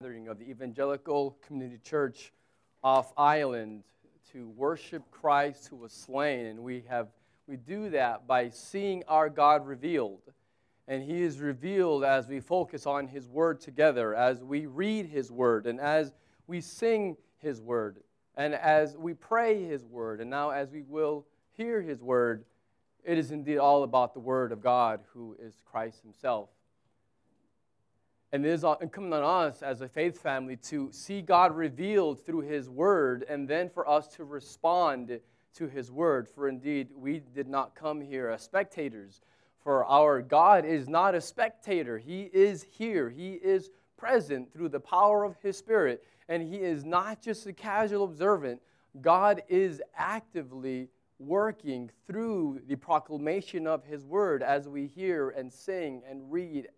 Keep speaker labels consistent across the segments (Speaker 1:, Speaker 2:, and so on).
Speaker 1: gathering of the Evangelical Community Church off island to worship Christ who was slain. And we have we do that by seeing our God revealed. And he is revealed as we focus on his word together, as we read his word, and as we sing his word, and as we pray his word, and now as we will hear his word, it is indeed all about the word of God who is Christ himself. And it is incumbent on us as a faith family to see God revealed through His Word and then for us to respond to His Word. For indeed, we did not come here as spectators. For our God is not a spectator, He is here, He is present through the power of His Spirit. And He is not just a casual observant, God is actively working through the proclamation of His Word as we hear and sing and read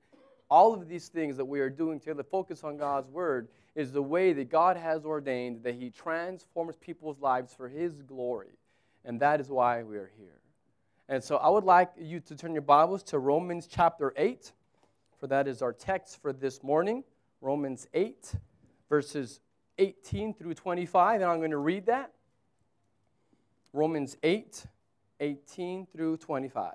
Speaker 1: all of these things that we are doing to focus on God's word is the way that God has ordained that He transforms people's lives for His glory. And that is why we are here. And so I would like you to turn your Bibles to Romans chapter 8, for that is our text for this morning. Romans 8, verses 18 through 25. And I'm going to read that. Romans 8, 18 through 25.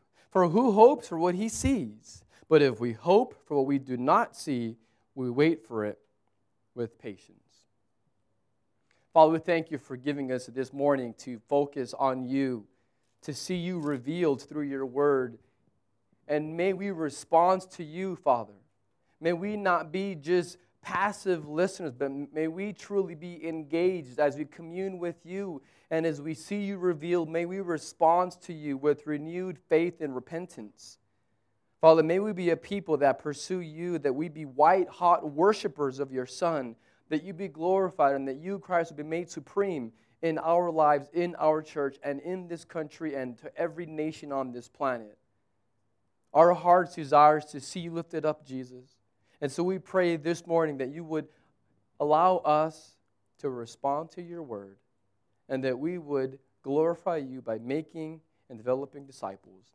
Speaker 1: For who hopes for what he sees? But if we hope for what we do not see, we wait for it with patience. Father, we thank you for giving us this morning to focus on you, to see you revealed through your word. And may we respond to you, Father. May we not be just passive listeners, but may we truly be engaged as we commune with you and as we see you revealed. May we respond to you with renewed faith and repentance. Father, may we be a people that pursue you, that we be white hot worshipers of your Son, that you be glorified, and that you, Christ, will be made supreme in our lives, in our church, and in this country, and to every nation on this planet. Our heart's desire is to see you lifted up, Jesus. And so we pray this morning that you would allow us to respond to your word and that we would glorify you by making and developing disciples.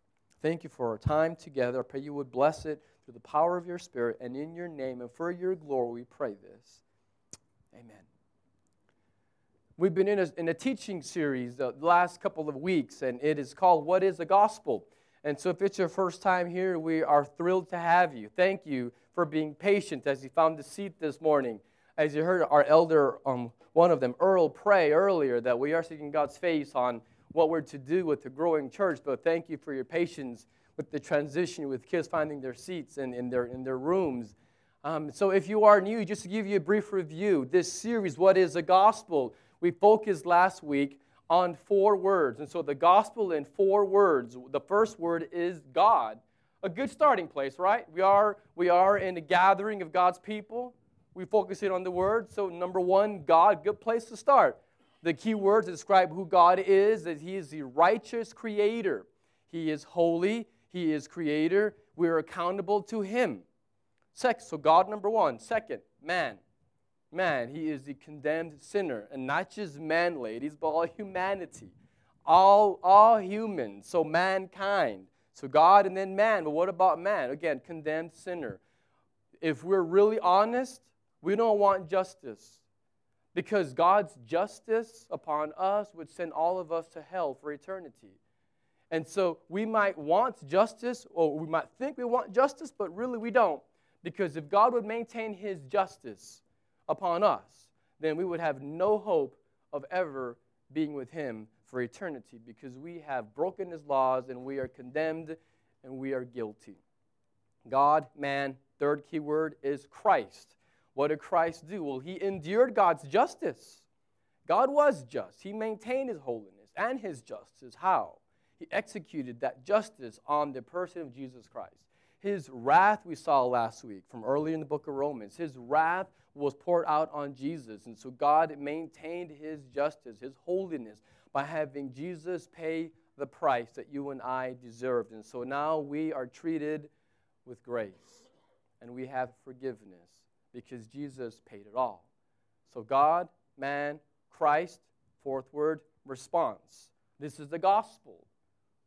Speaker 1: Thank you for our time together. I pray you would bless it through the power of your Spirit and in your name and for your glory. We pray this. Amen. We've been in a, in a teaching series the last couple of weeks, and it is called What is the Gospel? And so, if it's your first time here, we are thrilled to have you. Thank you for being patient as you found the seat this morning. As you heard our elder, um, one of them, Earl, pray earlier that we are seeking God's face on what we're to do with the growing church, but thank you for your patience with the transition with kids finding their seats and in their, in their rooms. Um, so, if you are new, just to give you a brief review, this series, What is the Gospel? We focused last week on four words. And so, the gospel in four words. The first word is God. A good starting place, right? We are, we are in a gathering of God's people. We focus in on the word. So, number one, God, good place to start. The key words describe who God is that He is the righteous creator. He is holy, He is creator. We're accountable to Him. Second, so God, number one. Second, man. Man, He is the condemned sinner. And not just man, ladies, but all humanity. All, all humans, so mankind. So God and then man. But what about man? Again, condemned sinner. If we're really honest, we don't want justice because God's justice upon us would send all of us to hell for eternity. And so we might want justice, or we might think we want justice, but really we don't. Because if God would maintain his justice upon us, then we would have no hope of ever being with Him for eternity because we have broken His laws and we are condemned and we are guilty. God, man, third key word is Christ. What did Christ do? Well, He endured God's justice. God was just, He maintained His holiness and His justice. How? He executed that justice on the person of Jesus Christ. His wrath, we saw last week from earlier in the book of Romans, his wrath was poured out on Jesus. And so God maintained his justice, his holiness, by having Jesus pay the price that you and I deserved. And so now we are treated with grace and we have forgiveness because Jesus paid it all. So God, man, Christ, fourth word, response. This is the gospel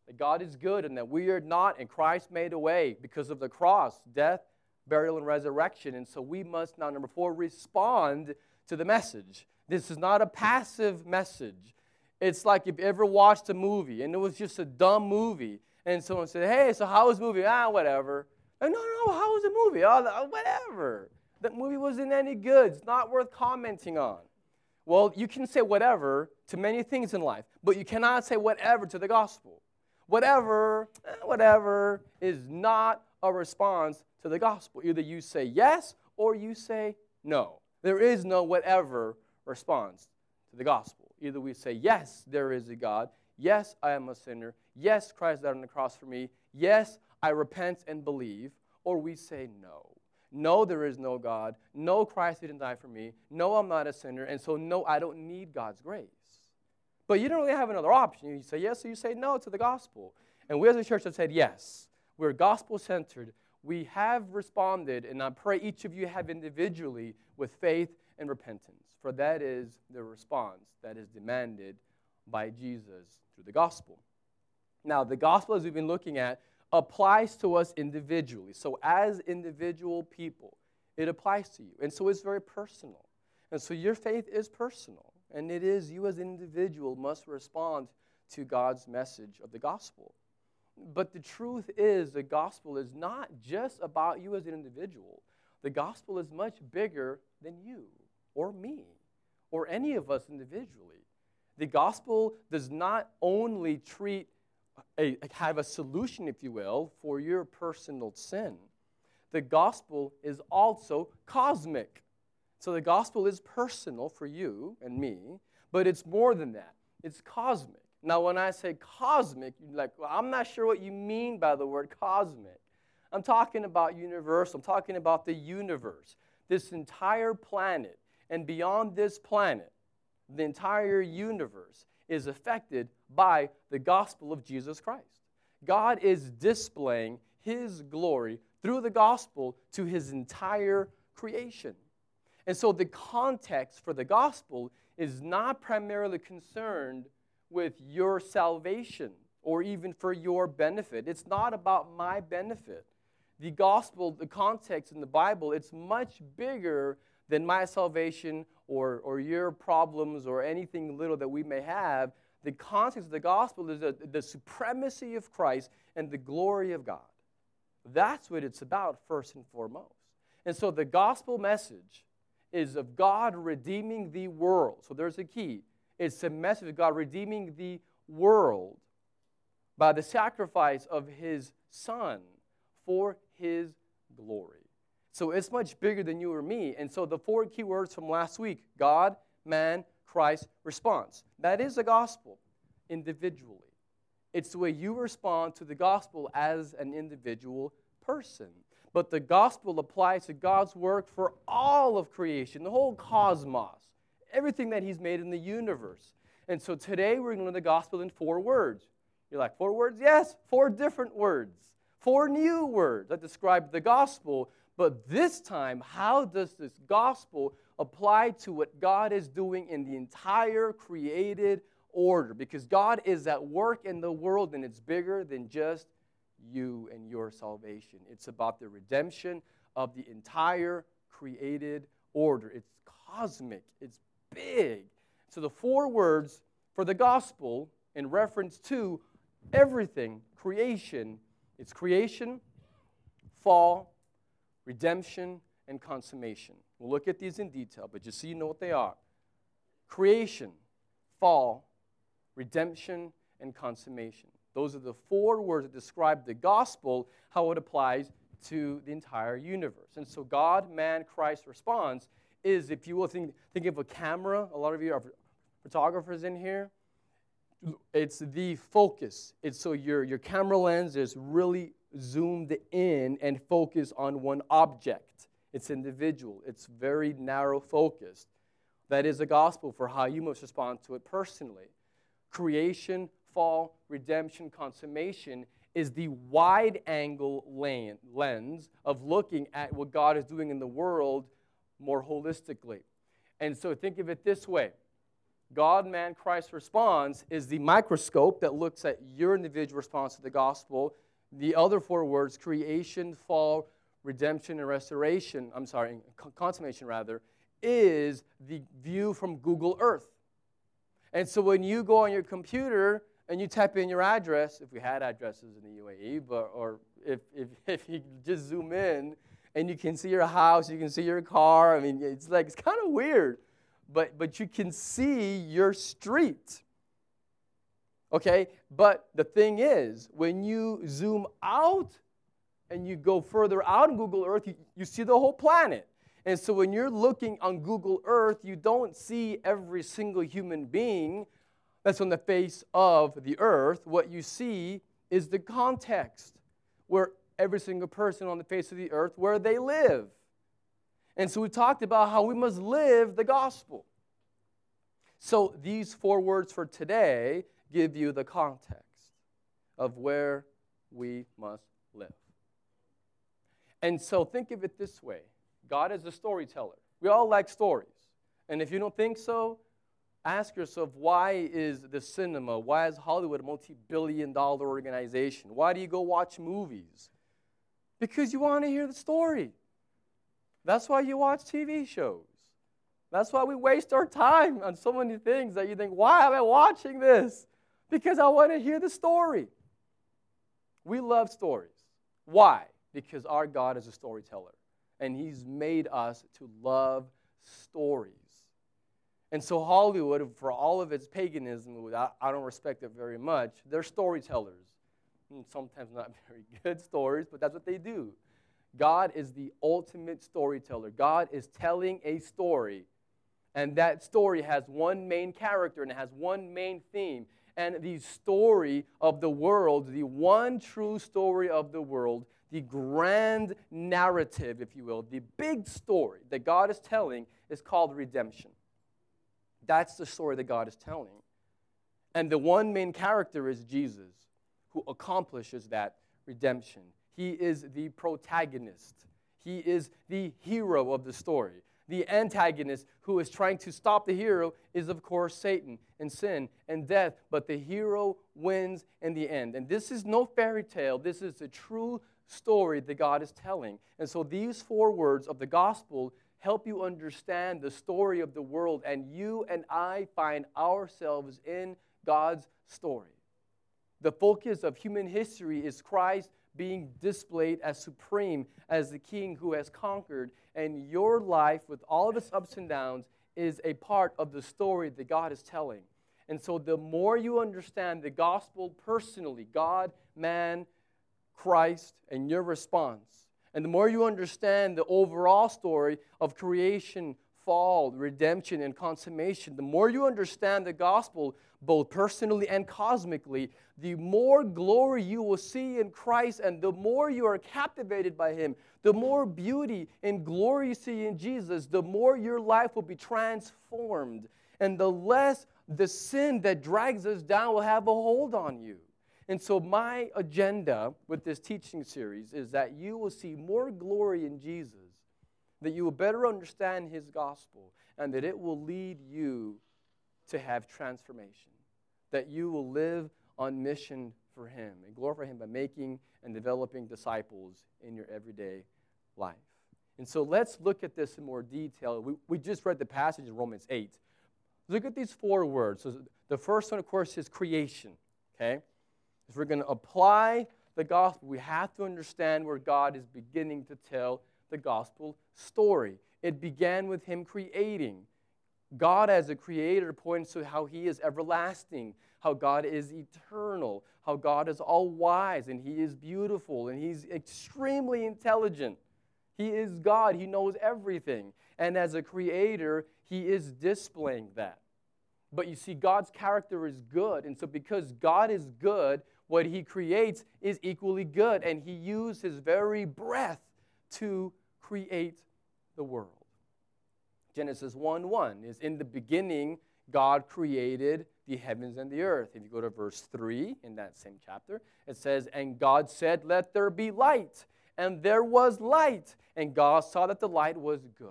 Speaker 1: that God is good and that we are not, and Christ made a way because of the cross, death, burial, and resurrection. And so we must now, number four, respond to the message. This is not a passive message. It's like if you ever watched a movie and it was just a dumb movie, and someone said, Hey, so how was the movie? Ah, whatever. Like, no, no, how was the movie? Oh, whatever. That movie wasn't any good. It's not worth commenting on. Well, you can say whatever to many things in life, but you cannot say whatever to the gospel whatever, eh, whatever is not a response to the gospel. Either you say yes or you say no. There is no whatever response to the gospel. Either we say, Yes, there is a God. Yes, I am a sinner. Yes, Christ died on the cross for me. Yes, I repent and believe. Or we say, No. No, there is no God. No, Christ didn't die for me. No, I'm not a sinner. And so, no, I don't need God's grace. But you don't really have another option. You say yes or you say no to the gospel. And we as a church have said yes. We're gospel centered. We have responded, and I pray each of you have individually with faith and repentance, for that is the response that is demanded by Jesus through the gospel. Now, the gospel, as we've been looking at, applies to us individually. So, as individual people, it applies to you. And so, it's very personal. And so, your faith is personal. And it is you as an individual must respond to God's message of the gospel. But the truth is, the gospel is not just about you as an individual. The gospel is much bigger than you or me or any of us individually. The gospel does not only treat a, have a solution, if you will, for your personal sin. The gospel is also cosmic. So the gospel is personal for you and me, but it's more than that. It's cosmic. Now, when I say cosmic, you're like, well, I'm not sure what you mean by the word cosmic. I'm talking about universal. I'm talking about the universe, this entire planet. And beyond this planet, the entire universe is affected by the gospel of Jesus Christ. God is displaying his glory through the gospel to his entire creation. And so the context for the gospel is not primarily concerned with your salvation or even for your benefit. It's not about my benefit. The gospel, the context in the Bible, it's much bigger than my salvation or, or your problems or anything little that we may have. The context of the gospel is the, the supremacy of Christ and the glory of God. That's what it's about, first and foremost. And so the gospel message is of God redeeming the world. So there's a key. It's a message of God redeeming the world by the sacrifice of his son for his glory. So it's much bigger than you or me. And so the four key words from last week God, man, Christ, response. That is the gospel individually. It's the way you respond to the gospel as an individual person. But the gospel applies to God's work for all of creation, the whole cosmos, everything that He's made in the universe. And so today we're going to learn the gospel in four words. You're like, four words? Yes, four different words, four new words that describe the gospel. But this time, how does this gospel apply to what God is doing in the entire created order? Because God is at work in the world and it's bigger than just you and your salvation. It's about the redemption of the entire created order. It's cosmic, it's big. So, the four words for the gospel in reference to everything creation it's creation, fall, redemption, and consummation. We'll look at these in detail, but just so you know what they are creation, fall, redemption, and consummation. Those are the four words that describe the gospel, how it applies to the entire universe. And so, God, man, Christ response is, if you will think, think of a camera, a lot of you are photographers in here, it's the focus. It's so your, your camera lens is really zoomed in and focused on one object. It's individual, it's very narrow focused. That is the gospel for how you must respond to it personally. Creation, fall, redemption, consummation is the wide angle lens of looking at what God is doing in the world more holistically. And so think of it this way God, man, Christ response is the microscope that looks at your individual response to the gospel. The other four words, creation, fall, redemption, and restoration, I'm sorry, consummation rather, is the view from Google Earth. And so when you go on your computer and you type in your address, if we had addresses in the UAE, but, or if, if, if you just zoom in and you can see your house, you can see your car, I mean, it's like, it's kind of weird, but, but you can see your street. Okay? But the thing is, when you zoom out and you go further out in Google Earth, you, you see the whole planet. And so when you're looking on Google Earth, you don't see every single human being that's on the face of the earth. What you see is the context where every single person on the face of the earth where they live. And so we talked about how we must live the gospel. So these four words for today give you the context of where we must live. And so think of it this way God is a storyteller. We all like stories. And if you don't think so, ask yourself why is the cinema, why is Hollywood a multi billion dollar organization? Why do you go watch movies? Because you want to hear the story. That's why you watch TV shows. That's why we waste our time on so many things that you think, why am I watching this? Because I want to hear the story. We love stories. Why? Because our God is a storyteller and He's made us to love stories. And so, Hollywood, for all of its paganism, I don't respect it very much, they're storytellers. Mm, sometimes not very good stories, but that's what they do. God is the ultimate storyteller. God is telling a story, and that story has one main character and it has one main theme. And the story of the world, the one true story of the world, the grand narrative, if you will, the big story that God is telling is called redemption. That's the story that God is telling. And the one main character is Jesus, who accomplishes that redemption. He is the protagonist, he is the hero of the story. The antagonist who is trying to stop the hero is, of course, Satan and sin and death, but the hero wins in the end. And this is no fairy tale, this is the true story that God is telling. And so these four words of the gospel help you understand the story of the world, and you and I find ourselves in God's story. The focus of human history is Christ being displayed as supreme, as the king who has conquered, and your life, with all of its ups and downs, is a part of the story that God is telling. And so, the more you understand the gospel personally, God, man, Christ and your response. And the more you understand the overall story of creation, fall, redemption, and consummation, the more you understand the gospel, both personally and cosmically, the more glory you will see in Christ, and the more you are captivated by Him, the more beauty and glory you see in Jesus, the more your life will be transformed, and the less the sin that drags us down will have a hold on you. And so, my agenda with this teaching series is that you will see more glory in Jesus, that you will better understand his gospel, and that it will lead you to have transformation, that you will live on mission for him and glorify him by making and developing disciples in your everyday life. And so, let's look at this in more detail. We, we just read the passage in Romans 8. Look at these four words. So, the first one, of course, is creation, okay? If we're going to apply the gospel, we have to understand where God is beginning to tell the gospel story. It began with Him creating. God as a creator points to how he is everlasting, how God is eternal, how God is all wise and he is beautiful and he's extremely intelligent. He is God, he knows everything. And as a creator, he is displaying that. But you see, God's character is good. And so, because God is good, what he creates is equally good. And he used his very breath to create the world. Genesis 1 1 is in the beginning, God created the heavens and the earth. If you go to verse 3 in that same chapter, it says, And God said, Let there be light. And there was light. And God saw that the light was good.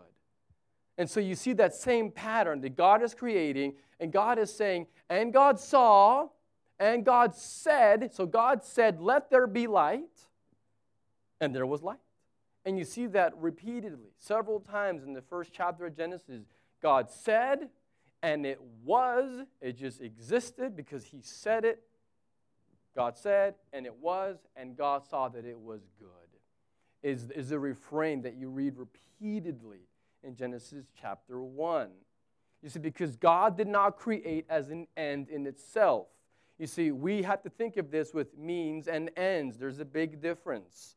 Speaker 1: And so you see that same pattern that God is creating, and God is saying, And God saw, and God said, so God said, Let there be light. And there was light. And you see that repeatedly, several times in the first chapter of Genesis. God said, and it was, it just existed because He said it. God said, and it was, and God saw that it was good. Is, is a refrain that you read repeatedly in Genesis chapter 1. You see, because God did not create as an end in itself. You see, we have to think of this with means and ends. There's a big difference.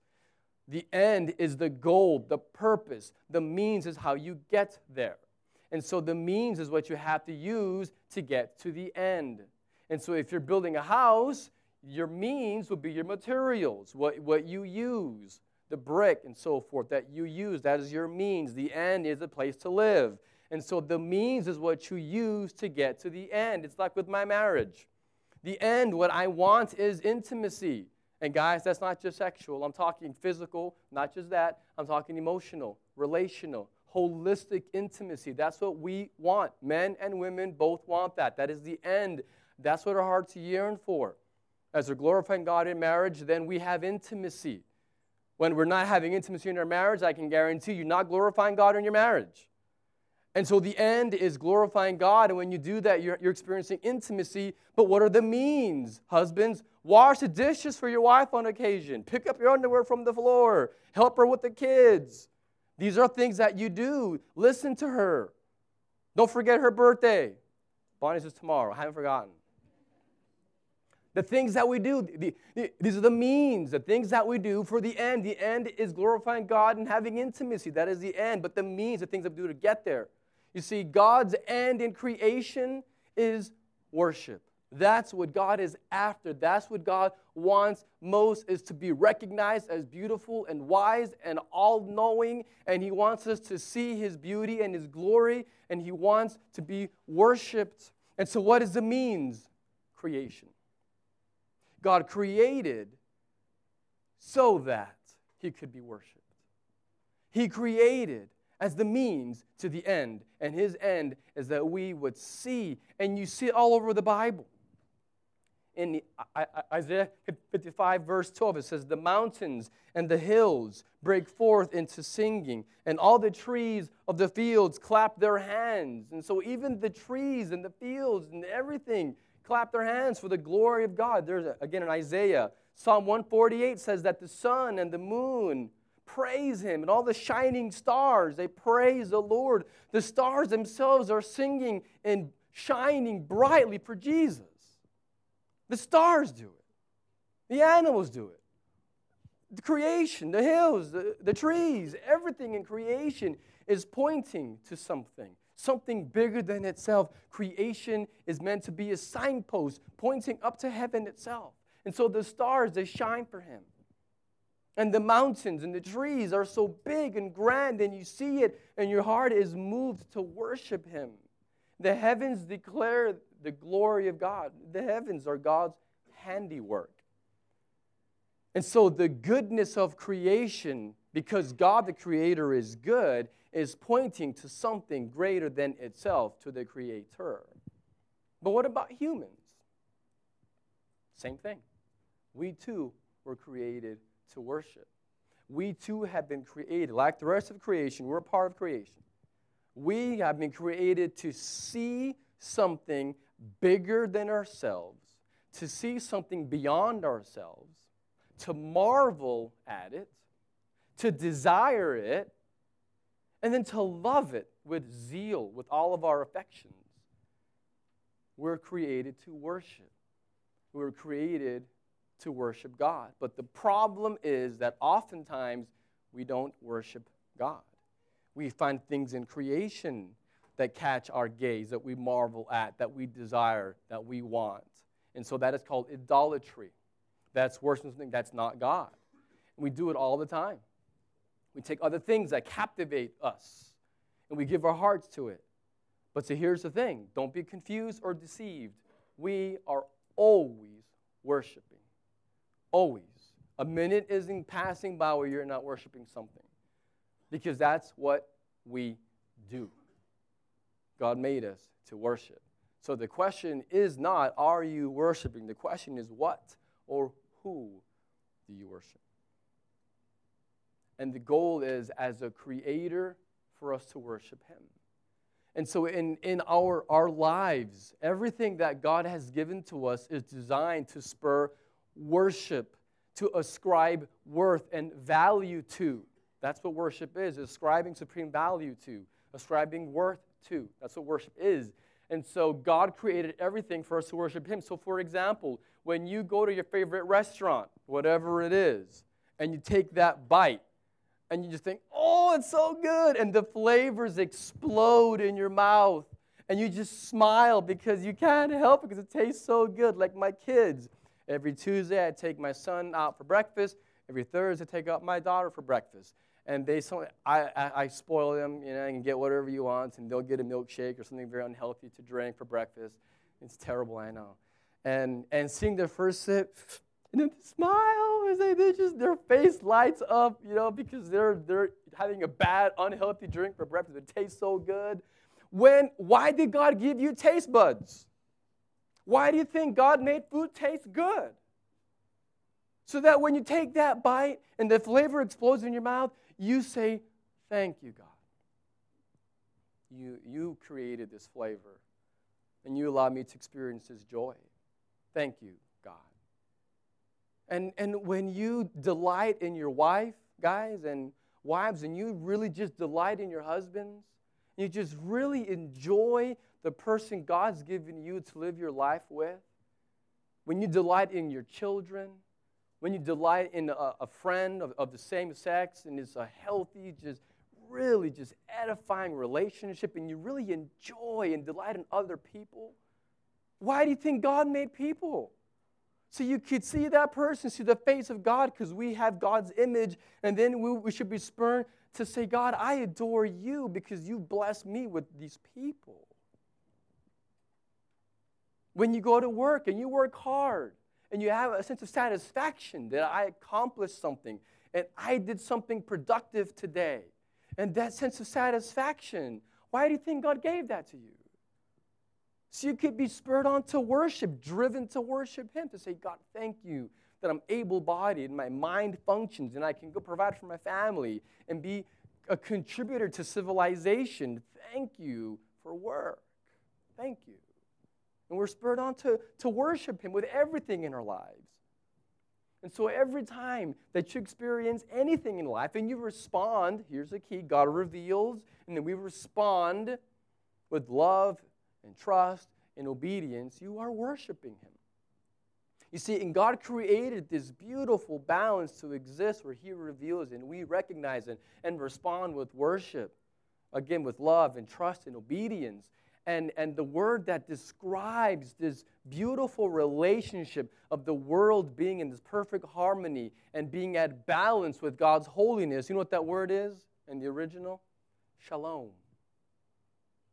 Speaker 1: The end is the goal, the purpose. The means is how you get there. And so the means is what you have to use to get to the end. And so if you're building a house, your means will be your materials, what, what you use, the brick and so forth that you use. That is your means. The end is a place to live. And so the means is what you use to get to the end. It's like with my marriage. The end, what I want is intimacy. And guys, that's not just sexual. I'm talking physical, not just that. I'm talking emotional, relational, holistic intimacy. That's what we want. Men and women both want that. That is the end. That's what our hearts yearn for. As we're glorifying God in marriage, then we have intimacy. When we're not having intimacy in our marriage, I can guarantee you you're not glorifying God in your marriage. And so the end is glorifying God. And when you do that, you're, you're experiencing intimacy. But what are the means? Husbands, wash the dishes for your wife on occasion, pick up your underwear from the floor, help her with the kids. These are things that you do. Listen to her. Don't forget her birthday. Bonnie's is tomorrow. I haven't forgotten. The things that we do, the, the, these are the means, the things that we do for the end. The end is glorifying God and having intimacy. That is the end. But the means, the things that we do to get there. You see, God's end in creation is worship. That's what God is after. That's what God wants most is to be recognized as beautiful and wise and all-knowing and he wants us to see his beauty and his glory and he wants to be worshiped. And so what is the means? Creation. God created so that he could be worshiped. He created as the means to the end. And his end is that we would see, and you see it all over the Bible. In Isaiah 55, verse 12, it says, The mountains and the hills break forth into singing, and all the trees of the fields clap their hands. And so, even the trees and the fields and everything clap their hands for the glory of God. There's, again, in Isaiah, Psalm 148 says that the sun and the moon praise him. And all the shining stars, they praise the Lord. The stars themselves are singing and shining brightly for Jesus. The stars do it, the animals do it. The creation, the hills, the, the trees, everything in creation is pointing to something, something bigger than itself. Creation is meant to be a signpost pointing up to heaven itself. And so the stars, they shine for him. And the mountains and the trees are so big and grand, and you see it, and your heart is moved to worship Him. The heavens declare the glory of God. The heavens are God's handiwork. And so the goodness of creation, because God the Creator is good, is pointing to something greater than itself, to the Creator. But what about humans? Same thing. We too were created to worship. We too have been created, like the rest of creation, we're a part of creation. We have been created to see something bigger than ourselves, to see something beyond ourselves, to marvel at it, to desire it, and then to love it with zeal, with all of our affections. We're created to worship. We were created to worship God. But the problem is that oftentimes we don't worship God. We find things in creation that catch our gaze, that we marvel at, that we desire, that we want. And so that is called idolatry. That's worshiping something that's not God. And we do it all the time. We take other things that captivate us and we give our hearts to it. But so here's the thing don't be confused or deceived. We are always worshiping. Always. A minute isn't passing by where you're not worshiping something. Because that's what we do. God made us to worship. So the question is not, are you worshiping? The question is, what or who do you worship? And the goal is, as a creator, for us to worship Him. And so, in, in our, our lives, everything that God has given to us is designed to spur worship, to ascribe worth and value to. That's what worship is ascribing supreme value to, ascribing worth to. That's what worship is. And so, God created everything for us to worship Him. So, for example, when you go to your favorite restaurant, whatever it is, and you take that bite, and you just think, oh, it's so good. And the flavors explode in your mouth. And you just smile because you can't help it because it tastes so good. Like my kids. Every Tuesday, I take my son out for breakfast. Every Thursday, I take out my daughter for breakfast. And they, I, I, I spoil them, you know, and get whatever you want, and they'll get a milkshake or something very unhealthy to drink for breakfast. It's terrible, I know. And, and seeing their first sip, and then they smile as they, they just their face lights up, you know, because they're they're having a bad, unhealthy drink for breakfast. It tastes so good. When why did God give you taste buds? Why do you think God made food taste good? So that when you take that bite and the flavor explodes in your mouth, you say, Thank you, God. You, you created this flavor, and you allowed me to experience this joy. Thank you, God. And, and when you delight in your wife, guys, and wives, and you really just delight in your husbands, you just really enjoy the person God's given you to live your life with, when you delight in your children, when you delight in a, a friend of, of the same sex, and it's a healthy, just really just edifying relationship, and you really enjoy and delight in other people, why do you think God made people? So you could see that person, see the face of God, because we have God's image, and then we, we should be spurned to say, God, I adore you because you blessed me with these people. When you go to work and you work hard and you have a sense of satisfaction that I accomplished something and I did something productive today, and that sense of satisfaction, why do you think God gave that to you? So you could be spurred on to worship, driven to worship Him, to say, God, thank you that I'm able bodied and my mind functions and I can go provide for my family and be a contributor to civilization. Thank you for work. Thank you. And we're spurred on to, to worship Him with everything in our lives. And so every time that you experience anything in life and you respond, here's the key God reveals, and then we respond with love and trust and obedience, you are worshiping Him. You see, and God created this beautiful balance to exist where He reveals and we recognize it and respond with worship. Again, with love and trust and obedience. And, and the word that describes this beautiful relationship of the world being in this perfect harmony and being at balance with God's holiness, you know what that word is in the original? Shalom.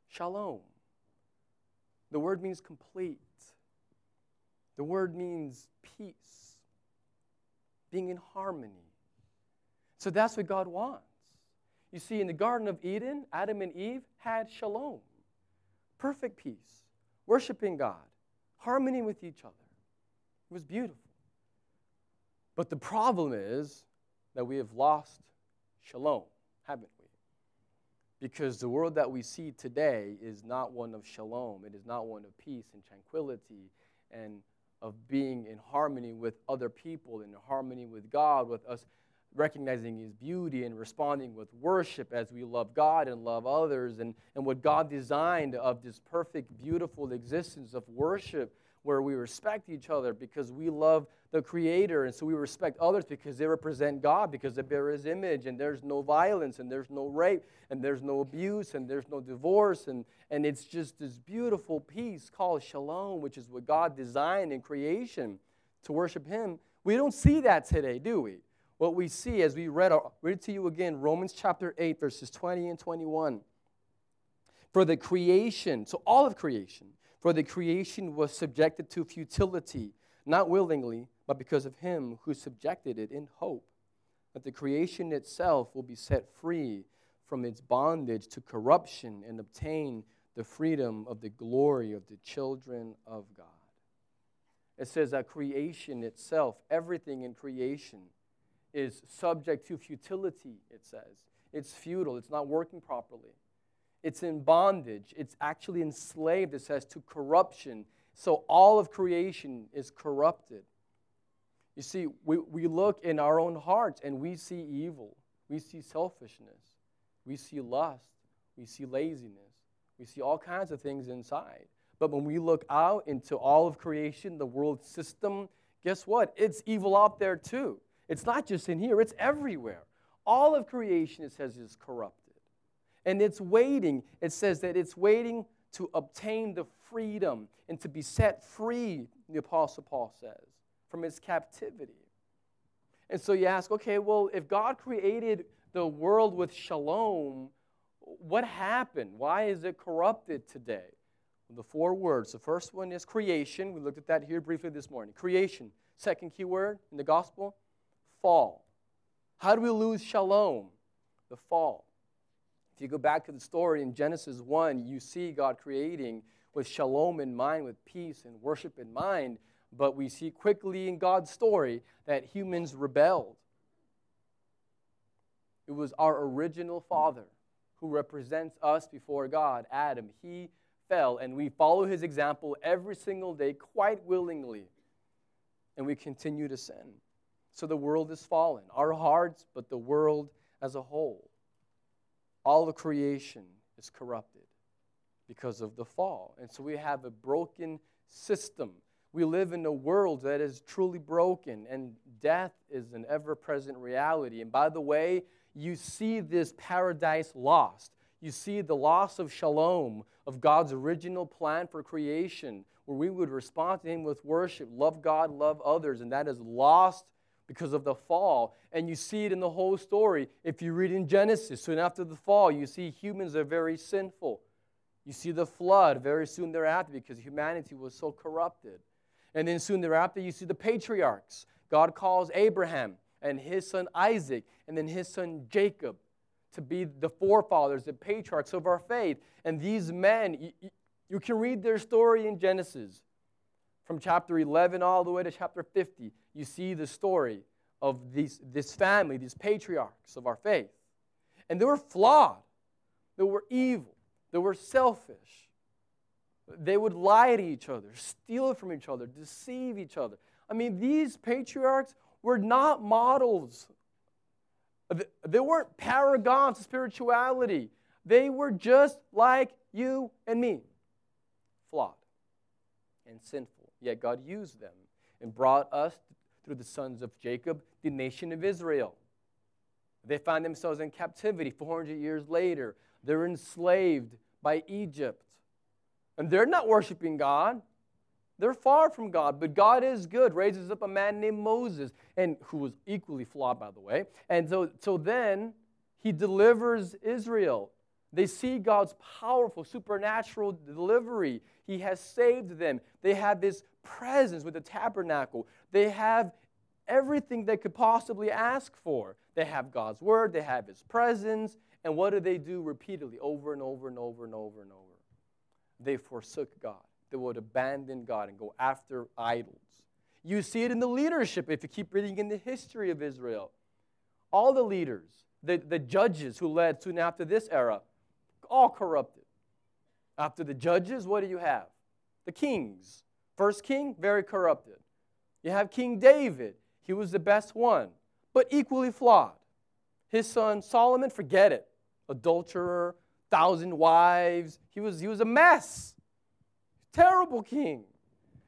Speaker 1: Shalom. The word means complete. The word means peace, being in harmony. So that's what God wants. You see, in the Garden of Eden, Adam and Eve had shalom, perfect peace, worshiping God, harmony with each other. It was beautiful. But the problem is that we have lost shalom, haven't we? because the world that we see today is not one of shalom. It is not one of peace and tranquility and of being in harmony with other people, in harmony with God, with us recognizing His beauty and responding with worship as we love God and love others, and, and what God designed of this perfect, beautiful existence of worship where we respect each other because we love the Creator, and so we respect others because they represent God, because they bear His image, and there's no violence, and there's no rape, and there's no abuse, and there's no divorce, and, and it's just this beautiful peace called shalom, which is what God designed in creation to worship Him. We don't see that today, do we? What we see as we read, read to you again, Romans chapter 8, verses 20 and 21. For the creation, so all of creation, for the creation was subjected to futility, not willingly, but because of him who subjected it in hope that the creation itself will be set free from its bondage to corruption and obtain the freedom of the glory of the children of God. It says that creation itself, everything in creation, is subject to futility, it says. It's futile, it's not working properly. It's in bondage, it's actually enslaved, it says, to corruption. So all of creation is corrupted. You see, we, we look in our own hearts and we see evil. We see selfishness. We see lust. We see laziness. We see all kinds of things inside. But when we look out into all of creation, the world system, guess what? It's evil out there too. It's not just in here, it's everywhere. All of creation, it says, is corrupted. And it's waiting. It says that it's waiting to obtain the freedom and to be set free, the Apostle Paul says from its captivity. And so you ask, okay, well, if God created the world with shalom, what happened? Why is it corrupted today? The four words. The first one is creation. We looked at that here briefly this morning. Creation. Second key word in the gospel fall. How do we lose shalom? The fall. If you go back to the story in Genesis 1, you see God creating with shalom in mind, with peace and worship in mind. But we see quickly in God's story that humans rebelled. It was our original father who represents us before God, Adam. He fell, and we follow his example every single day quite willingly. And we continue to sin. So the world is fallen, our hearts, but the world as a whole. All the creation is corrupted because of the fall. And so we have a broken system we live in a world that is truly broken, and death is an ever present reality. And by the way, you see this paradise lost. You see the loss of shalom, of God's original plan for creation, where we would respond to Him with worship, love God, love others, and that is lost because of the fall. And you see it in the whole story. If you read in Genesis, soon after the fall, you see humans are very sinful. You see the flood very soon thereafter because humanity was so corrupted. And then soon thereafter, you see the patriarchs. God calls Abraham and his son Isaac and then his son Jacob to be the forefathers, the patriarchs of our faith. And these men, you, you can read their story in Genesis from chapter 11 all the way to chapter 50. You see the story of these, this family, these patriarchs of our faith. And they were flawed, they were evil, they were selfish. They would lie to each other, steal from each other, deceive each other. I mean, these patriarchs were not models. They weren't paragons of spirituality. They were just like you and me, flawed and sinful. Yet God used them and brought us through the sons of Jacob, the nation of Israel. They find themselves in captivity 400 years later. They're enslaved by Egypt. And they're not worshiping God. They're far from God, but God is good. Raises up a man named Moses, and who was equally flawed, by the way. And so, so then he delivers Israel. They see God's powerful supernatural delivery. He has saved them. They have this presence with the tabernacle. They have everything they could possibly ask for. They have God's word, they have his presence, and what do they do repeatedly over and over and over and over and over? they forsook God. They would abandon God and go after idols. You see it in the leadership if you keep reading in the history of Israel. All the leaders, the, the judges who led soon after this era, all corrupted. After the judges, what do you have? The kings. First king, very corrupted. You have King David. He was the best one. but equally flawed. His son Solomon, forget it. Adulterer, thousand wives. He was, he was a mess. Terrible king.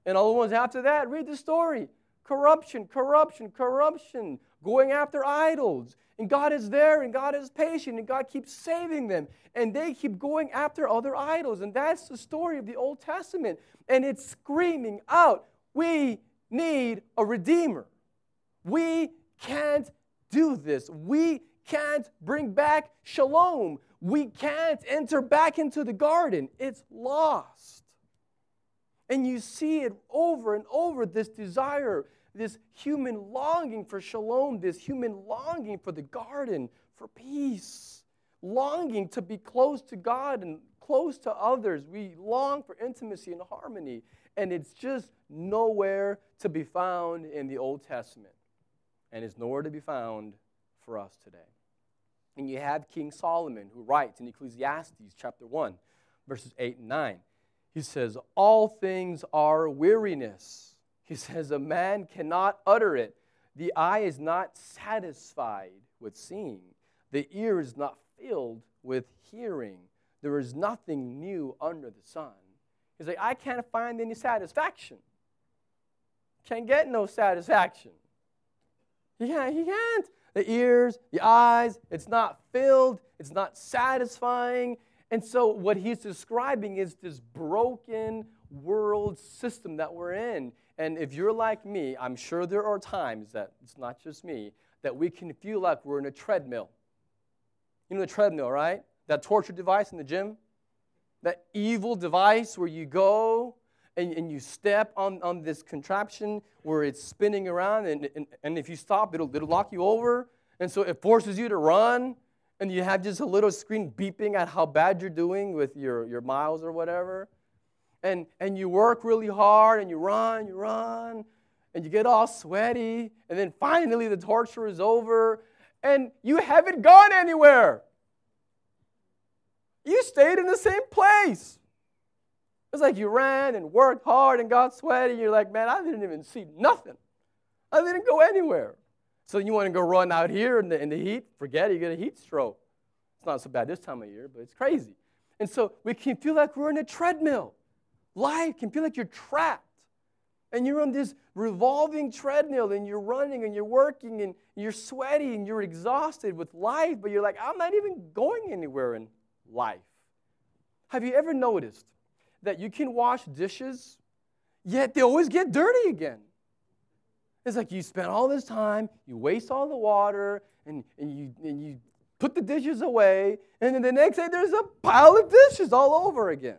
Speaker 1: And all the ones after that, read the story. Corruption, corruption, corruption, going after idols. And God is there and God is patient and God keeps saving them. And they keep going after other idols. And that's the story of the Old Testament. And it's screaming out, we need a redeemer. We can't do this. We can't bring back shalom. We can't enter back into the garden. It's lost. And you see it over and over this desire, this human longing for shalom, this human longing for the garden, for peace, longing to be close to God and close to others. We long for intimacy and harmony. And it's just nowhere to be found in the Old Testament. And it's nowhere to be found for us today. And you have King Solomon who writes in Ecclesiastes chapter 1, verses 8 and 9. He says, All things are weariness. He says, A man cannot utter it. The eye is not satisfied with seeing, the ear is not filled with hearing. There is nothing new under the sun. He's like, I can't find any satisfaction. Can't get no satisfaction. He can't. He can't. The ears, the eyes, it's not filled, it's not satisfying. And so, what he's describing is this broken world system that we're in. And if you're like me, I'm sure there are times that it's not just me, that we can feel like we're in a treadmill. You know the treadmill, right? That torture device in the gym? That evil device where you go and, and you step on, on this contraption where it's spinning around, and, and, and if you stop, it'll, it'll lock you over. And so it forces you to run, and you have just a little screen beeping at how bad you're doing with your, your miles or whatever. And, and you work really hard, and you run, you run, and you get all sweaty, and then finally the torture is over, and you haven't gone anywhere. You stayed in the same place. It's like you ran and worked hard and got sweaty. And you're like, man, I didn't even see nothing. I didn't go anywhere. So you want to go run out here in the, in the heat? Forget it, you get a heat stroke. It's not so bad this time of year, but it's crazy. And so we can feel like we're in a treadmill. Life can feel like you're trapped. And you're on this revolving treadmill and you're running and you're working and you're sweaty and you're exhausted with life, but you're like, I'm not even going anywhere in life. Have you ever noticed that you can wash dishes, yet they always get dirty again. It's like you spend all this time, you waste all the water, and, and, you, and you put the dishes away, and then the next day there's a pile of dishes all over again.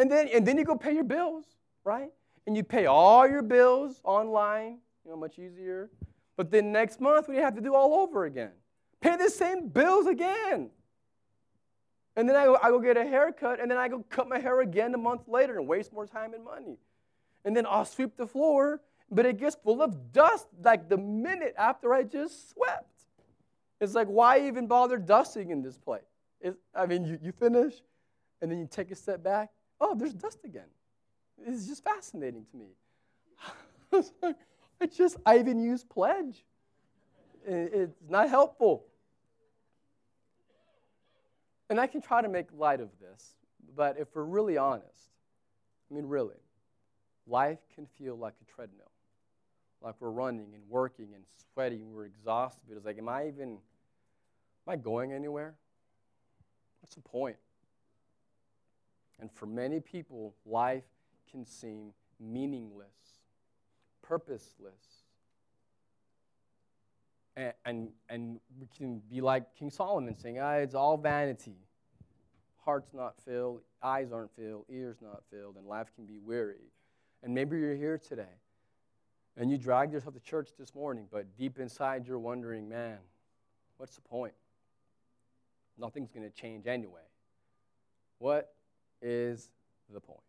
Speaker 1: And then, and then you go pay your bills, right? And you pay all your bills online, you know, much easier. But then next month, we have to do all over again. Pay the same bills again. And then I go, I go get a haircut, and then I go cut my hair again a month later and waste more time and money. And then I'll sweep the floor, but it gets full of dust like the minute after I just swept. It's like, why even bother dusting in this place? It's, I mean, you, you finish, and then you take a step back. Oh, there's dust again. It's just fascinating to me. I just, I even use pledge. It's not helpful. And I can try to make light of this, but if we're really honest, I mean, really, life can feel like a treadmill. Like we're running and working and sweating, we're exhausted. It's like, am I even, am I going anywhere? What's the point? And for many people, life can seem meaningless, purposeless, and, and, and we can be like King Solomon saying, ah, it's all vanity. Heart's not filled, eyes aren't filled, ears not filled, and life can be weary. And maybe you're here today and you dragged yourself to church this morning, but deep inside you're wondering, man, what's the point? Nothing's going to change anyway. What is the point?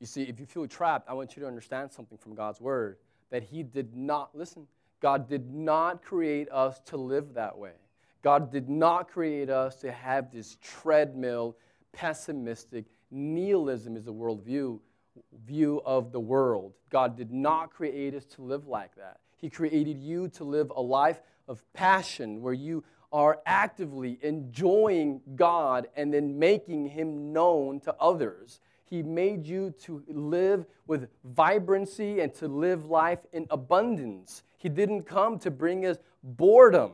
Speaker 1: You see, if you feel trapped, I want you to understand something from God's word that He did not, listen, God did not create us to live that way. God did not create us to have this treadmill, pessimistic, nihilism is the worldview view of the world. God did not create us to live like that. He created you to live a life of passion where you are actively enjoying God and then making Him known to others. He made you to live with vibrancy and to live life in abundance. He didn't come to bring us boredom.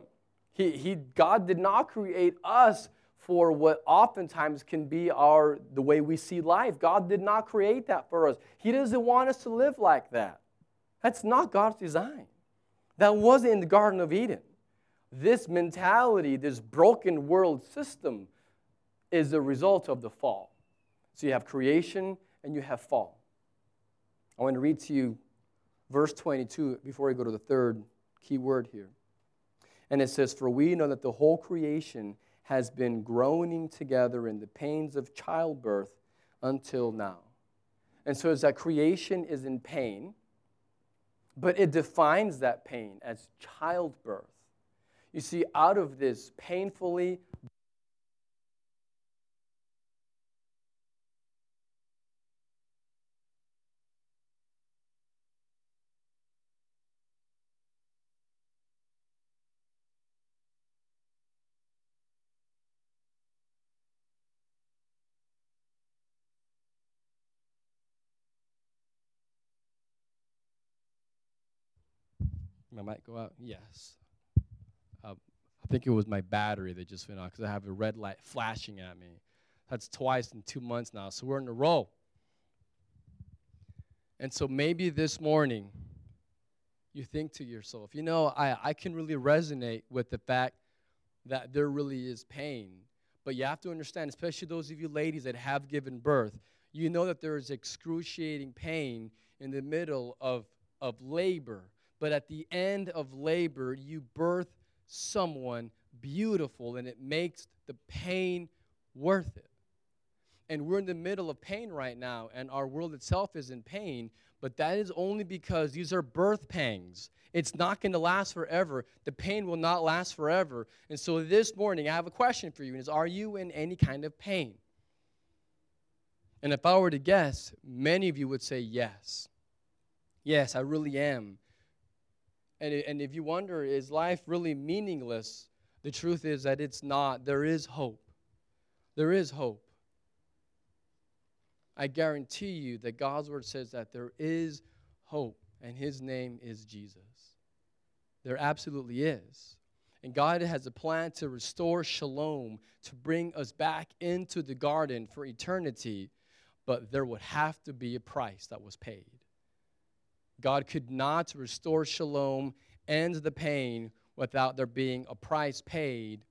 Speaker 1: He, he, God did not create us for what oftentimes can be our the way we see life. God did not create that for us. He doesn't want us to live like that. That's not God's design. That wasn't in the Garden of Eden. This mentality, this broken world system, is the result of the fall. So you have creation and you have fall. I want to read to you verse 22 before we go to the third key word here. And it says, For we know that the whole creation has been groaning together in the pains of childbirth until now. And so it's that creation is in pain, but it defines that pain as childbirth. You see, out of this painfully My mic go out? Yes. Uh, I think it was my battery that just went out because I have a red light flashing at me. That's twice in two months now, so we're in a row. And so maybe this morning, you think to yourself, you know, I, I can really resonate with the fact that there really is pain. But you have to understand, especially those of you ladies that have given birth, you know that there is excruciating pain in the middle of, of labor but at the end of labor, you birth someone beautiful, and it makes the pain worth it. And we're in the middle of pain right now, and our world itself is in pain, but that is only because these are birth pangs. It's not going to last forever. The pain will not last forever. And so this morning, I have a question for you, and is Are you in any kind of pain? And if I were to guess, many of you would say yes. Yes, I really am. And, and if you wonder, is life really meaningless? The truth is that it's not. There is hope. There is hope. I guarantee you that God's word says that there is hope, and his name is Jesus. There absolutely is. And God has a plan to restore shalom, to bring us back into the garden for eternity, but there would have to be a price that was paid. God could not restore shalom, end the pain, without there being a price paid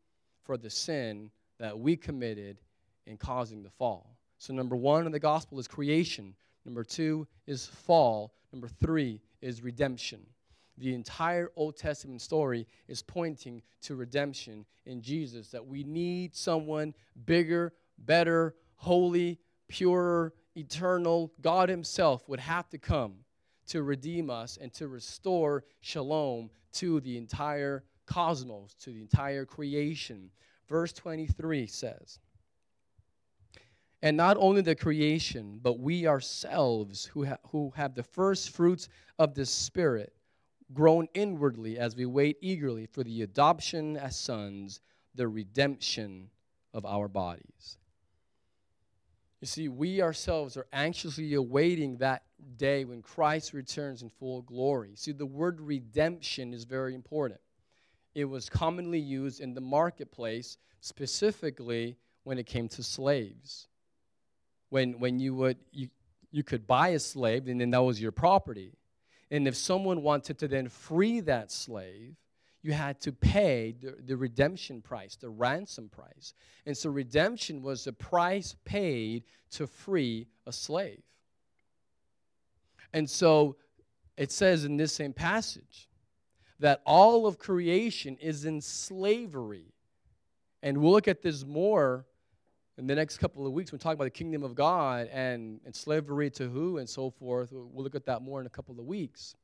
Speaker 1: for the sin that we committed in causing the fall. So, number one in the gospel is creation. Number two is fall. Number three is redemption. The entire Old Testament story is pointing to redemption in Jesus, that we need someone bigger, better, holy, purer, eternal. God Himself would have to come to redeem us and to restore shalom to the entire cosmos, to the entire creation. Verse 23 says, and not only the creation, but we ourselves who, ha- who have the first fruits of the Spirit groan inwardly as we wait eagerly for the adoption as sons, the redemption of our bodies. You see, we ourselves are anxiously awaiting that day when Christ returns in full glory. See, the word redemption is very important. It was commonly used in the marketplace, specifically when it came to slaves. When, when you, would, you, you could buy a slave, and then that was your property. And if someone wanted to then free that slave, you had to pay the, the redemption price, the ransom price. And so redemption was the price paid to free a slave. And so it says in this same passage that all of creation is in slavery. And we'll look at this more in the next couple of weeks. We'll talk about the kingdom of God and, and slavery to who and so forth. We'll look at that more in a couple of weeks.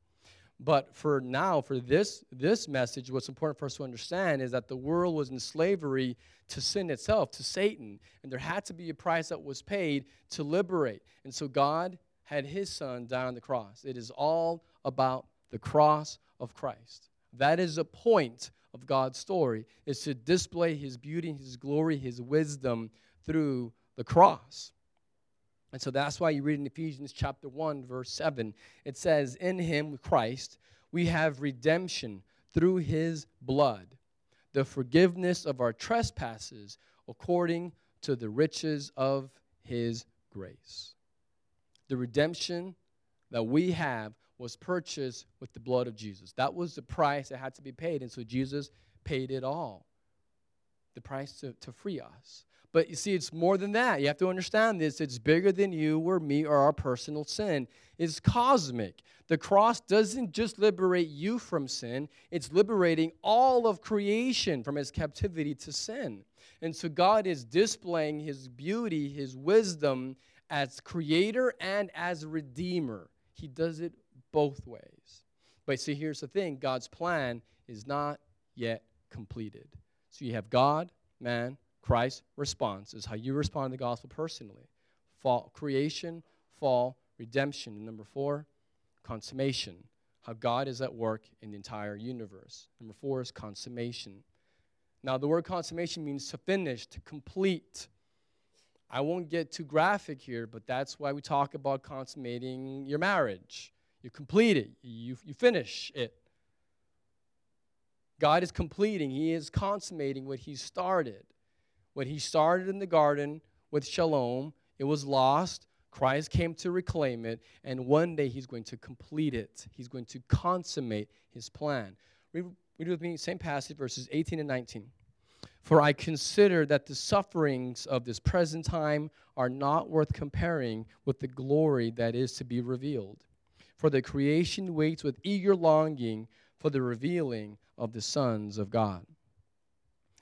Speaker 1: But for now, for this, this message, what's important for us to understand is that the world was in slavery to sin itself, to Satan. And there had to be a price that was paid to liberate. And so God had his son die on the cross. It is all about the cross of Christ. That is the point of God's story, is to display his beauty, his glory, his wisdom through the cross. And so that's why you read in Ephesians chapter 1, verse 7, it says, In him, Christ, we have redemption through his blood, the forgiveness of our trespasses according to the riches of his grace. The redemption that we have was purchased with the blood of Jesus. That was the price that had to be paid. And so Jesus paid it all the price to, to free us. But you see, it's more than that. You have to understand this. It's bigger than you or me or our personal sin. It's cosmic. The cross doesn't just liberate you from sin, it's liberating all of creation from its captivity to sin. And so God is displaying his beauty, his wisdom as creator and as redeemer. He does it both ways. But see, here's the thing God's plan is not yet completed. So you have God, man, Christ response is how you respond to the gospel personally. Fall, creation, fall, redemption. And number four, consummation. How God is at work in the entire universe. Number four is consummation. Now, the word consummation means to finish, to complete. I won't get too graphic here, but that's why we talk about consummating your marriage. You complete it, you, you finish it. God is completing, He is consummating what He started. What He started in the garden with shalom, it was lost. Christ came to reclaim it, and one day He's going to complete it. He's going to consummate His plan. Read, read with me, same passage, verses 18 and 19. For I consider that the sufferings of this present time are not worth comparing with the glory that is to be revealed. For the creation waits with eager longing for the revealing of the sons of God.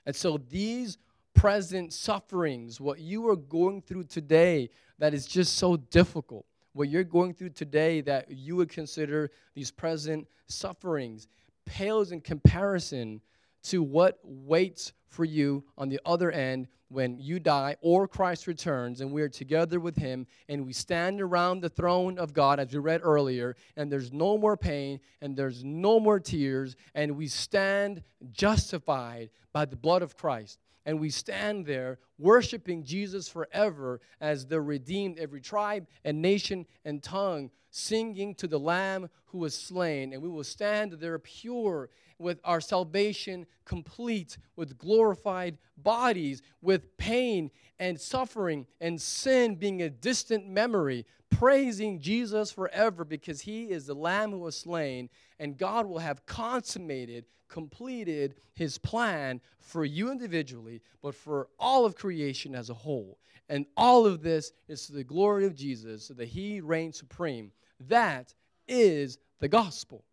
Speaker 1: And so these present sufferings, what you are going through today that is just so difficult, what you're going through today that you would consider these present sufferings, pales in comparison to what waits for you on the other end when you die or Christ returns and we are together with him and we stand around the throne of God as we read earlier and there's no more pain and there's no more tears and we stand justified by the blood of Christ and we stand there worshiping Jesus forever as the redeemed every tribe and nation and tongue singing to the lamb who was slain. And we will stand there pure with our salvation complete, with glorified bodies, with pain and suffering and sin being a distant memory, praising Jesus forever because he is the Lamb who was slain, and God will have consummated, completed his plan for you individually, but for all of creation as a whole. And all of this is to the glory of Jesus, so that he reigns supreme. That is the gospel.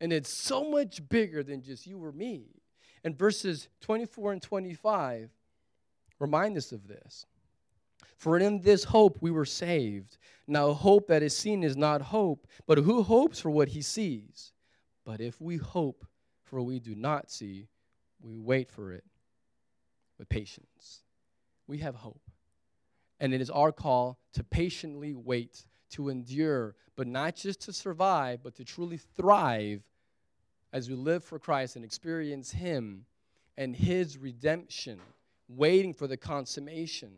Speaker 1: And it's so much bigger than just you or me. And verses 24 and 25 remind us of this. For in this hope we were saved. Now, hope that is seen is not hope, but who hopes for what he sees? But if we hope for we do not see, we wait for it with patience. We have hope. And it is our call to patiently wait, to endure, but not just to survive, but to truly thrive as we live for Christ and experience Him and His redemption, waiting for the consummation.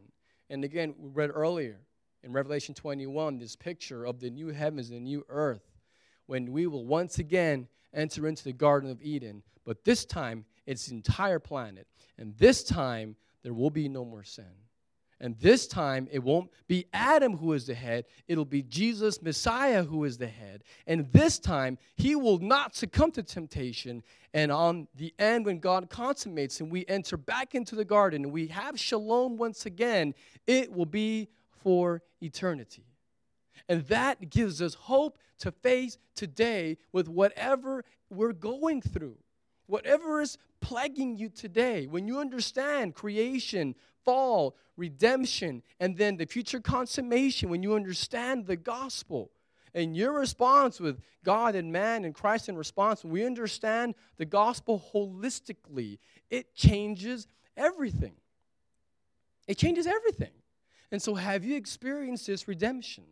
Speaker 1: And again, we read earlier in Revelation 21 this picture of the new heavens and the new earth when we will once again enter into the Garden of Eden. But this time, it's the entire planet. And this time, there will be no more sin. And this time, it won't be Adam who is the head, it'll be Jesus, Messiah, who is the head. And this time, he will not succumb to temptation. And on the end, when God consummates and we enter back into the garden and we have shalom once again, it will be for eternity. And that gives us hope to face today with whatever we're going through. Whatever is plaguing you today, when you understand creation, fall, redemption, and then the future consummation when you understand the gospel. And your response with God and man and Christ in response, when we understand the gospel holistically, it changes everything. It changes everything. And so, have you experienced this redemption?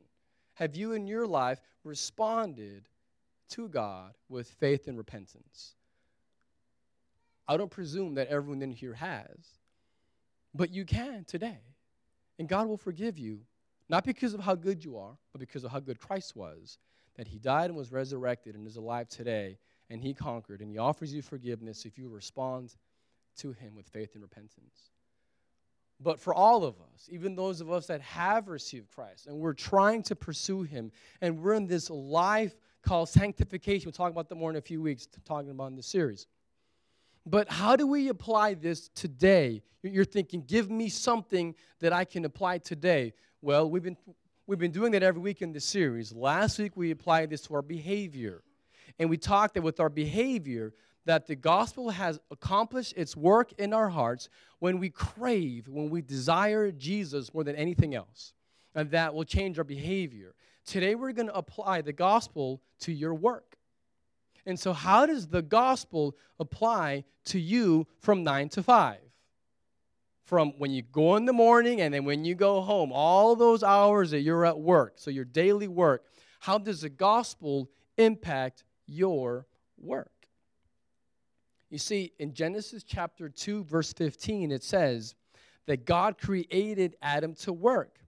Speaker 1: Have you in your life responded to God with faith and repentance. I don't presume that everyone in here has, but you can today. And God will forgive you, not because of how good you are, but because of how good Christ was, that He died and was resurrected and is alive today, and He conquered, and He offers you forgiveness if you respond to Him with faith and repentance. But for all of us, even those of us that have received Christ and we're trying to pursue Him, and we're in this life called sanctification, we'll talk about that more in a few weeks, talking about in this series. But how do we apply this today? You're thinking, give me something that I can apply today. Well, we've been, we've been doing that every week in this series. Last week, we applied this to our behavior. And we talked that with our behavior, that the gospel has accomplished its work in our hearts when we crave, when we desire Jesus more than anything else. And that will change our behavior. Today, we're going to apply the gospel to your work. And so, how does the gospel apply to you from 9 to 5? From when you go in the morning and then when you go home, all those hours that you're at work, so your daily work, how does the gospel impact your work? You see, in Genesis chapter 2, verse 15, it says that God created Adam to work.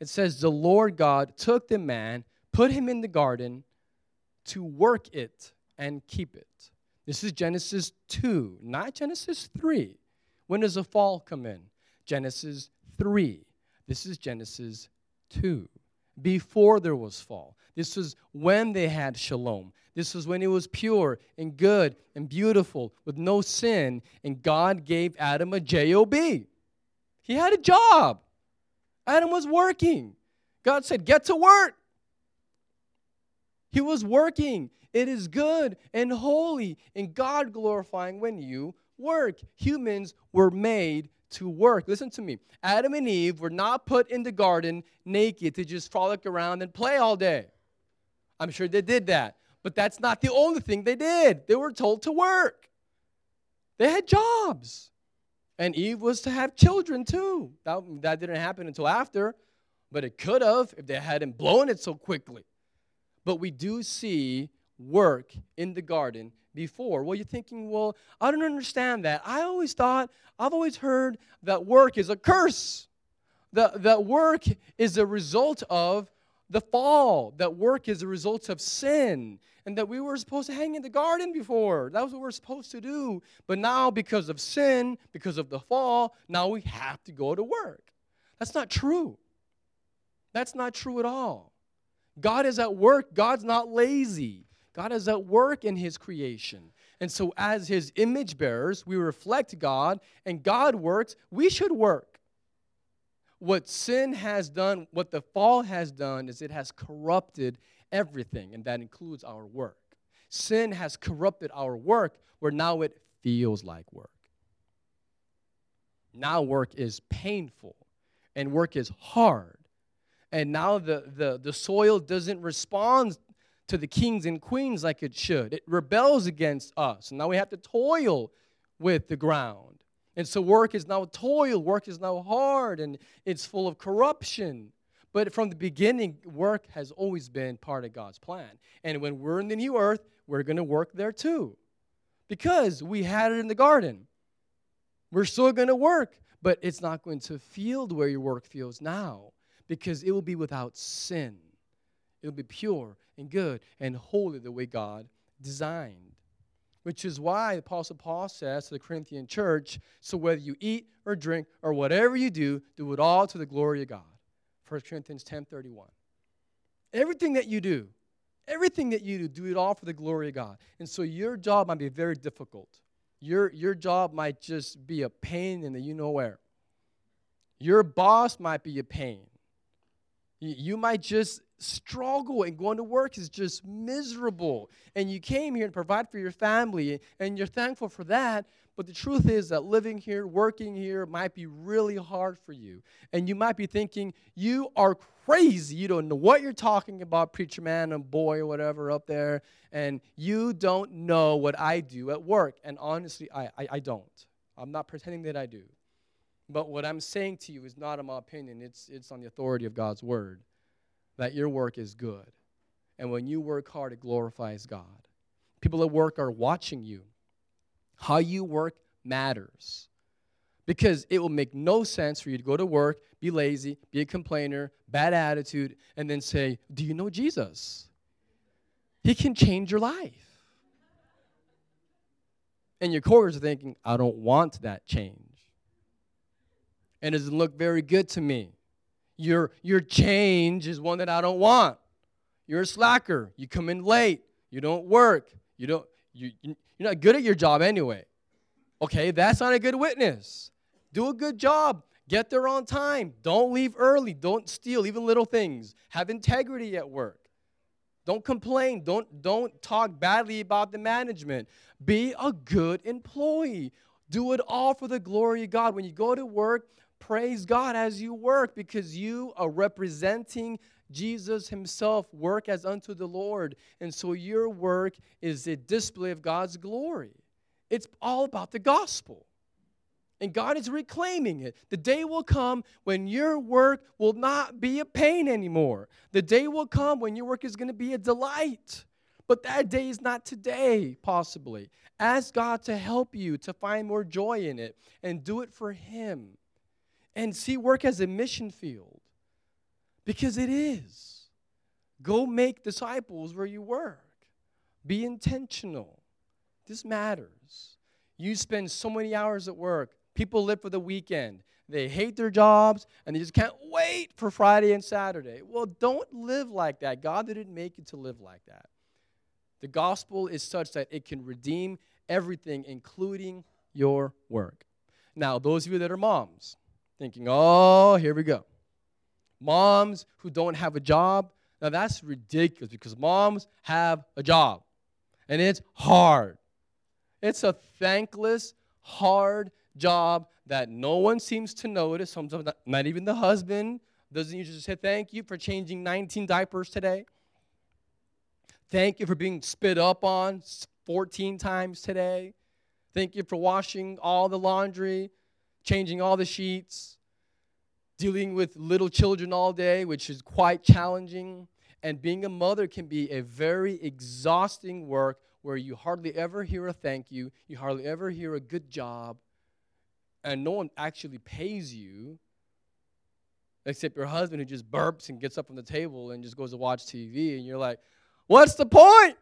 Speaker 1: It says, The Lord God took the man, put him in the garden to work it and keep it. This is Genesis 2, not Genesis 3. When does the fall come in? Genesis 3. This is Genesis 2. Before there was fall. This was when they had shalom. This was when it was pure and good and beautiful with no sin. And God gave Adam a job. He had a job. Adam was working. God said, Get to work. He was working. It is good and holy and God glorifying when you work. Humans were made to work. Listen to me. Adam and Eve were not put in the garden naked to just frolic around and play all day. I'm sure they did that. But that's not the only thing they did. They were told to work. They had jobs. And Eve was to have children too. That, that didn't happen until after, but it could have if they hadn't blown it so quickly. But we do see work in the garden before. Well, you're thinking, well, I don't understand that. I always thought, I've always heard that work is a curse. That, that work is a result of the fall, that work is a result of sin, and that we were supposed to hang in the garden before. That was what we are supposed to do. But now, because of sin, because of the fall, now we have to go to work. That's not true. That's not true at all. God is at work, God's not lazy. God is at work in his creation. And so, as his image bearers, we reflect God, and God works, we should work. What sin has done, what the fall has done, is it has corrupted everything, and that includes our work. Sin has corrupted our work, where now it feels like work. Now, work is painful, and work is hard. And now the, the, the soil doesn't respond to the kings and queens like it should. It rebels against us. Now we have to toil with the ground. And so work is now toil, work is now hard, and it's full of corruption. But from the beginning, work has always been part of God's plan. And when we're in the new earth, we're going to work there too. Because we had it in the garden. We're still going to work, but it's not going to feel the way your work feels now because it will be without sin. It'll be pure and good and holy the way God designed. Which is why the Apostle Paul says to the Corinthian church so whether you eat or drink or whatever you do, do it all to the glory of God. 1 Corinthians 10 31. Everything that you do, everything that you do, do it all for the glory of God. And so your job might be very difficult. Your, your job might just be a pain in the you know where. Your boss might be a pain. You might just struggle and going to work is just miserable. And you came here to provide for your family and you're thankful for that. But the truth is that living here, working here might be really hard for you. And you might be thinking, you are crazy. You don't know what you're talking about, preacher man and boy or whatever up there. And you don't know what I do at work. And honestly, I, I, I don't. I'm not pretending that I do. But what I'm saying to you is not in my opinion, it's, it's on the authority of God's word that your work is good. And when you work hard, it glorifies God. People at work are watching you. How you work matters. Because it will make no sense for you to go to work, be lazy, be a complainer, bad attitude, and then say, Do you know Jesus? He can change your life. And your coworkers are thinking, I don't want that change. And it doesn't look very good to me. Your, your change is one that I don't want. You're a slacker. You come in late. You don't work. You don't, you, you're not good at your job anyway. Okay, that's not a good witness. Do a good job. Get there on time. Don't leave early. Don't steal, even little things. Have integrity at work. Don't complain. Don't, don't talk badly about the management. Be a good employee. Do it all for the glory of God. When you go to work, praise God as you work because you are representing Jesus himself. Work as unto the Lord. And so your work is a display of God's glory. It's all about the gospel. And God is reclaiming it. The day will come when your work will not be a pain anymore. The day will come when your work is going to be a delight. But that day is not today, possibly. Ask God to help you to find more joy in it and do it for Him. And see work as a mission field because it is. Go make disciples where you work, be intentional. This matters. You spend so many hours at work People live for the weekend. They hate their jobs and they just can't wait for Friday and Saturday. Well, don't live like that. God didn't make you to live like that. The gospel is such that it can redeem everything, including your work. Now, those of you that are moms, thinking, oh, here we go. Moms who don't have a job, now that's ridiculous because moms have a job and it's hard. It's a thankless, hard job that no one seems to notice, sometimes not, not even the husband doesn't usually say thank you for changing 19 diapers today. Thank you for being spit up on 14 times today. Thank you for washing all the laundry, changing all the sheets, dealing with little children all day, which is quite challenging. And being a mother can be a very exhausting work where you hardly ever hear a thank you, you hardly ever hear a good job, and no one actually pays you except your husband who just burps and gets up from the table and just goes to watch TV, and you're like, what's the point?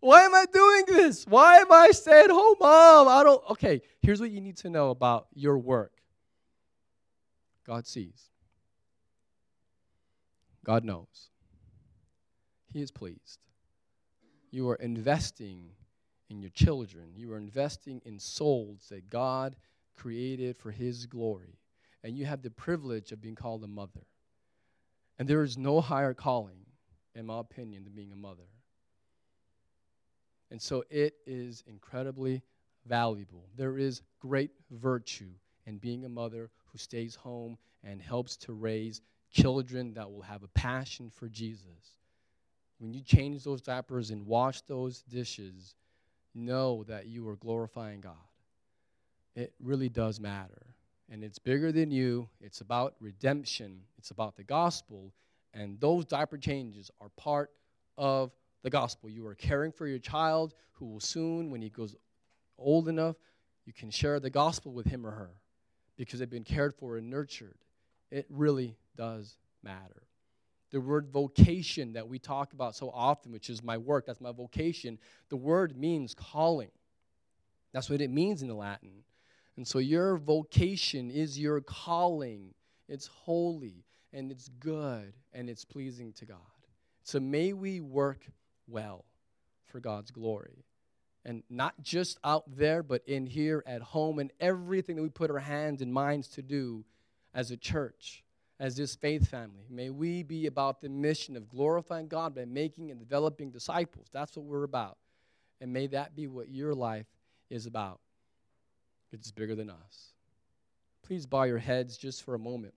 Speaker 1: Why am I doing this? Why am I stay at home mom? I don't. Okay, here's what you need to know about your work God sees, God knows, He is pleased. You are investing in your children, you are investing in souls that God created for His glory. And you have the privilege of being called a mother. And there is no higher calling, in my opinion, than being a mother. And so it is incredibly valuable. There is great virtue in being a mother who stays home and helps to raise children that will have a passion for Jesus. When you change those diapers and wash those dishes, know that you are glorifying God it really does matter. And it's bigger than you. It's about redemption, it's about the gospel. And those diaper changes are part of the gospel. You are caring for your child who will soon, when he goes old enough, you can share the gospel with him or her because they've been cared for and nurtured. It really does matter. The word vocation that we talk about so often, which is my work, that's my vocation, the word means calling. That's what it means in the Latin. And so your vocation is your calling. It's holy and it's good and it's pleasing to God. So may we work well for God's glory. And not just out there, but in here at home and everything that we put our hands and minds to do as a church, as this faith family. May we be about the mission of glorifying God by making and developing disciples. That's what we're about. And may that be what your life is about. It's bigger than us. Please bow your heads just for a moment.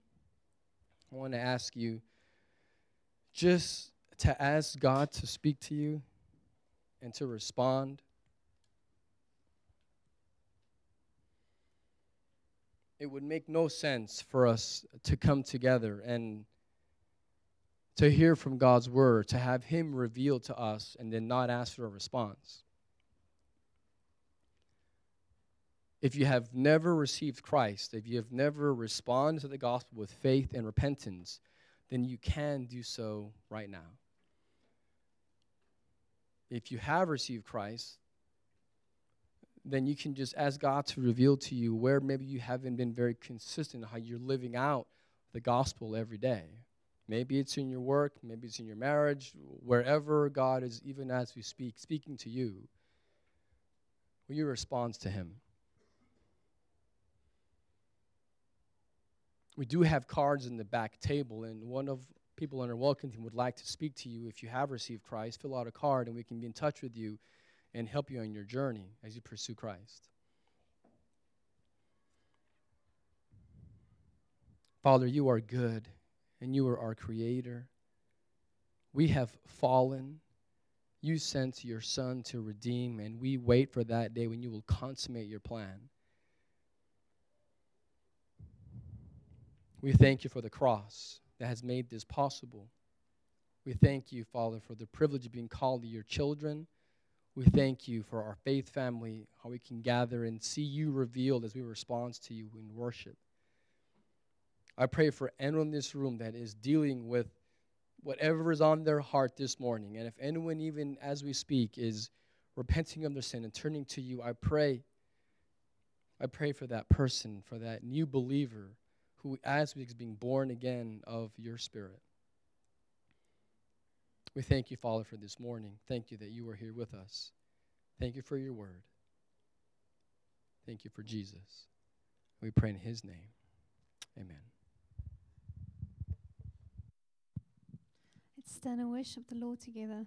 Speaker 1: I want to ask you just to ask God to speak to you and to respond. It would make no sense for us to come together and to hear from God's word, to have Him revealed to us, and then not ask for a response. If you have never received Christ, if you have never responded to the gospel with faith and repentance, then you can do so right now. If you have received Christ, then you can just ask God to reveal to you where maybe you haven't been very consistent, in how you're living out the gospel every day. Maybe it's in your work, maybe it's in your marriage, wherever God is, even as we speak, speaking to you. Will you respond to Him? We do have cards in the back table, and one of people on our welcome team would like to speak to you. If you have received Christ, fill out a card, and we can be in touch with you and help you on your journey as you pursue Christ. Father, you are good and you are our creator. We have fallen. You sent your Son to redeem, and we wait for that day when you will consummate your plan. We thank you for the cross that has made this possible. We thank you, Father, for the privilege of being called to your children. We thank you for our faith family, how we can gather and see you revealed as we respond to you in worship. I pray for anyone in this room that is dealing with whatever is on their heart this morning. And if anyone, even as we speak, is repenting of their sin and turning to you, I pray. I pray for that person, for that new believer who, as is being born again of your spirit. We thank you, Father, for this morning. Thank you that you are here with us. Thank you for your word. Thank you for Jesus. We pray in his name. Amen.
Speaker 2: Let's stand and worship the Lord together.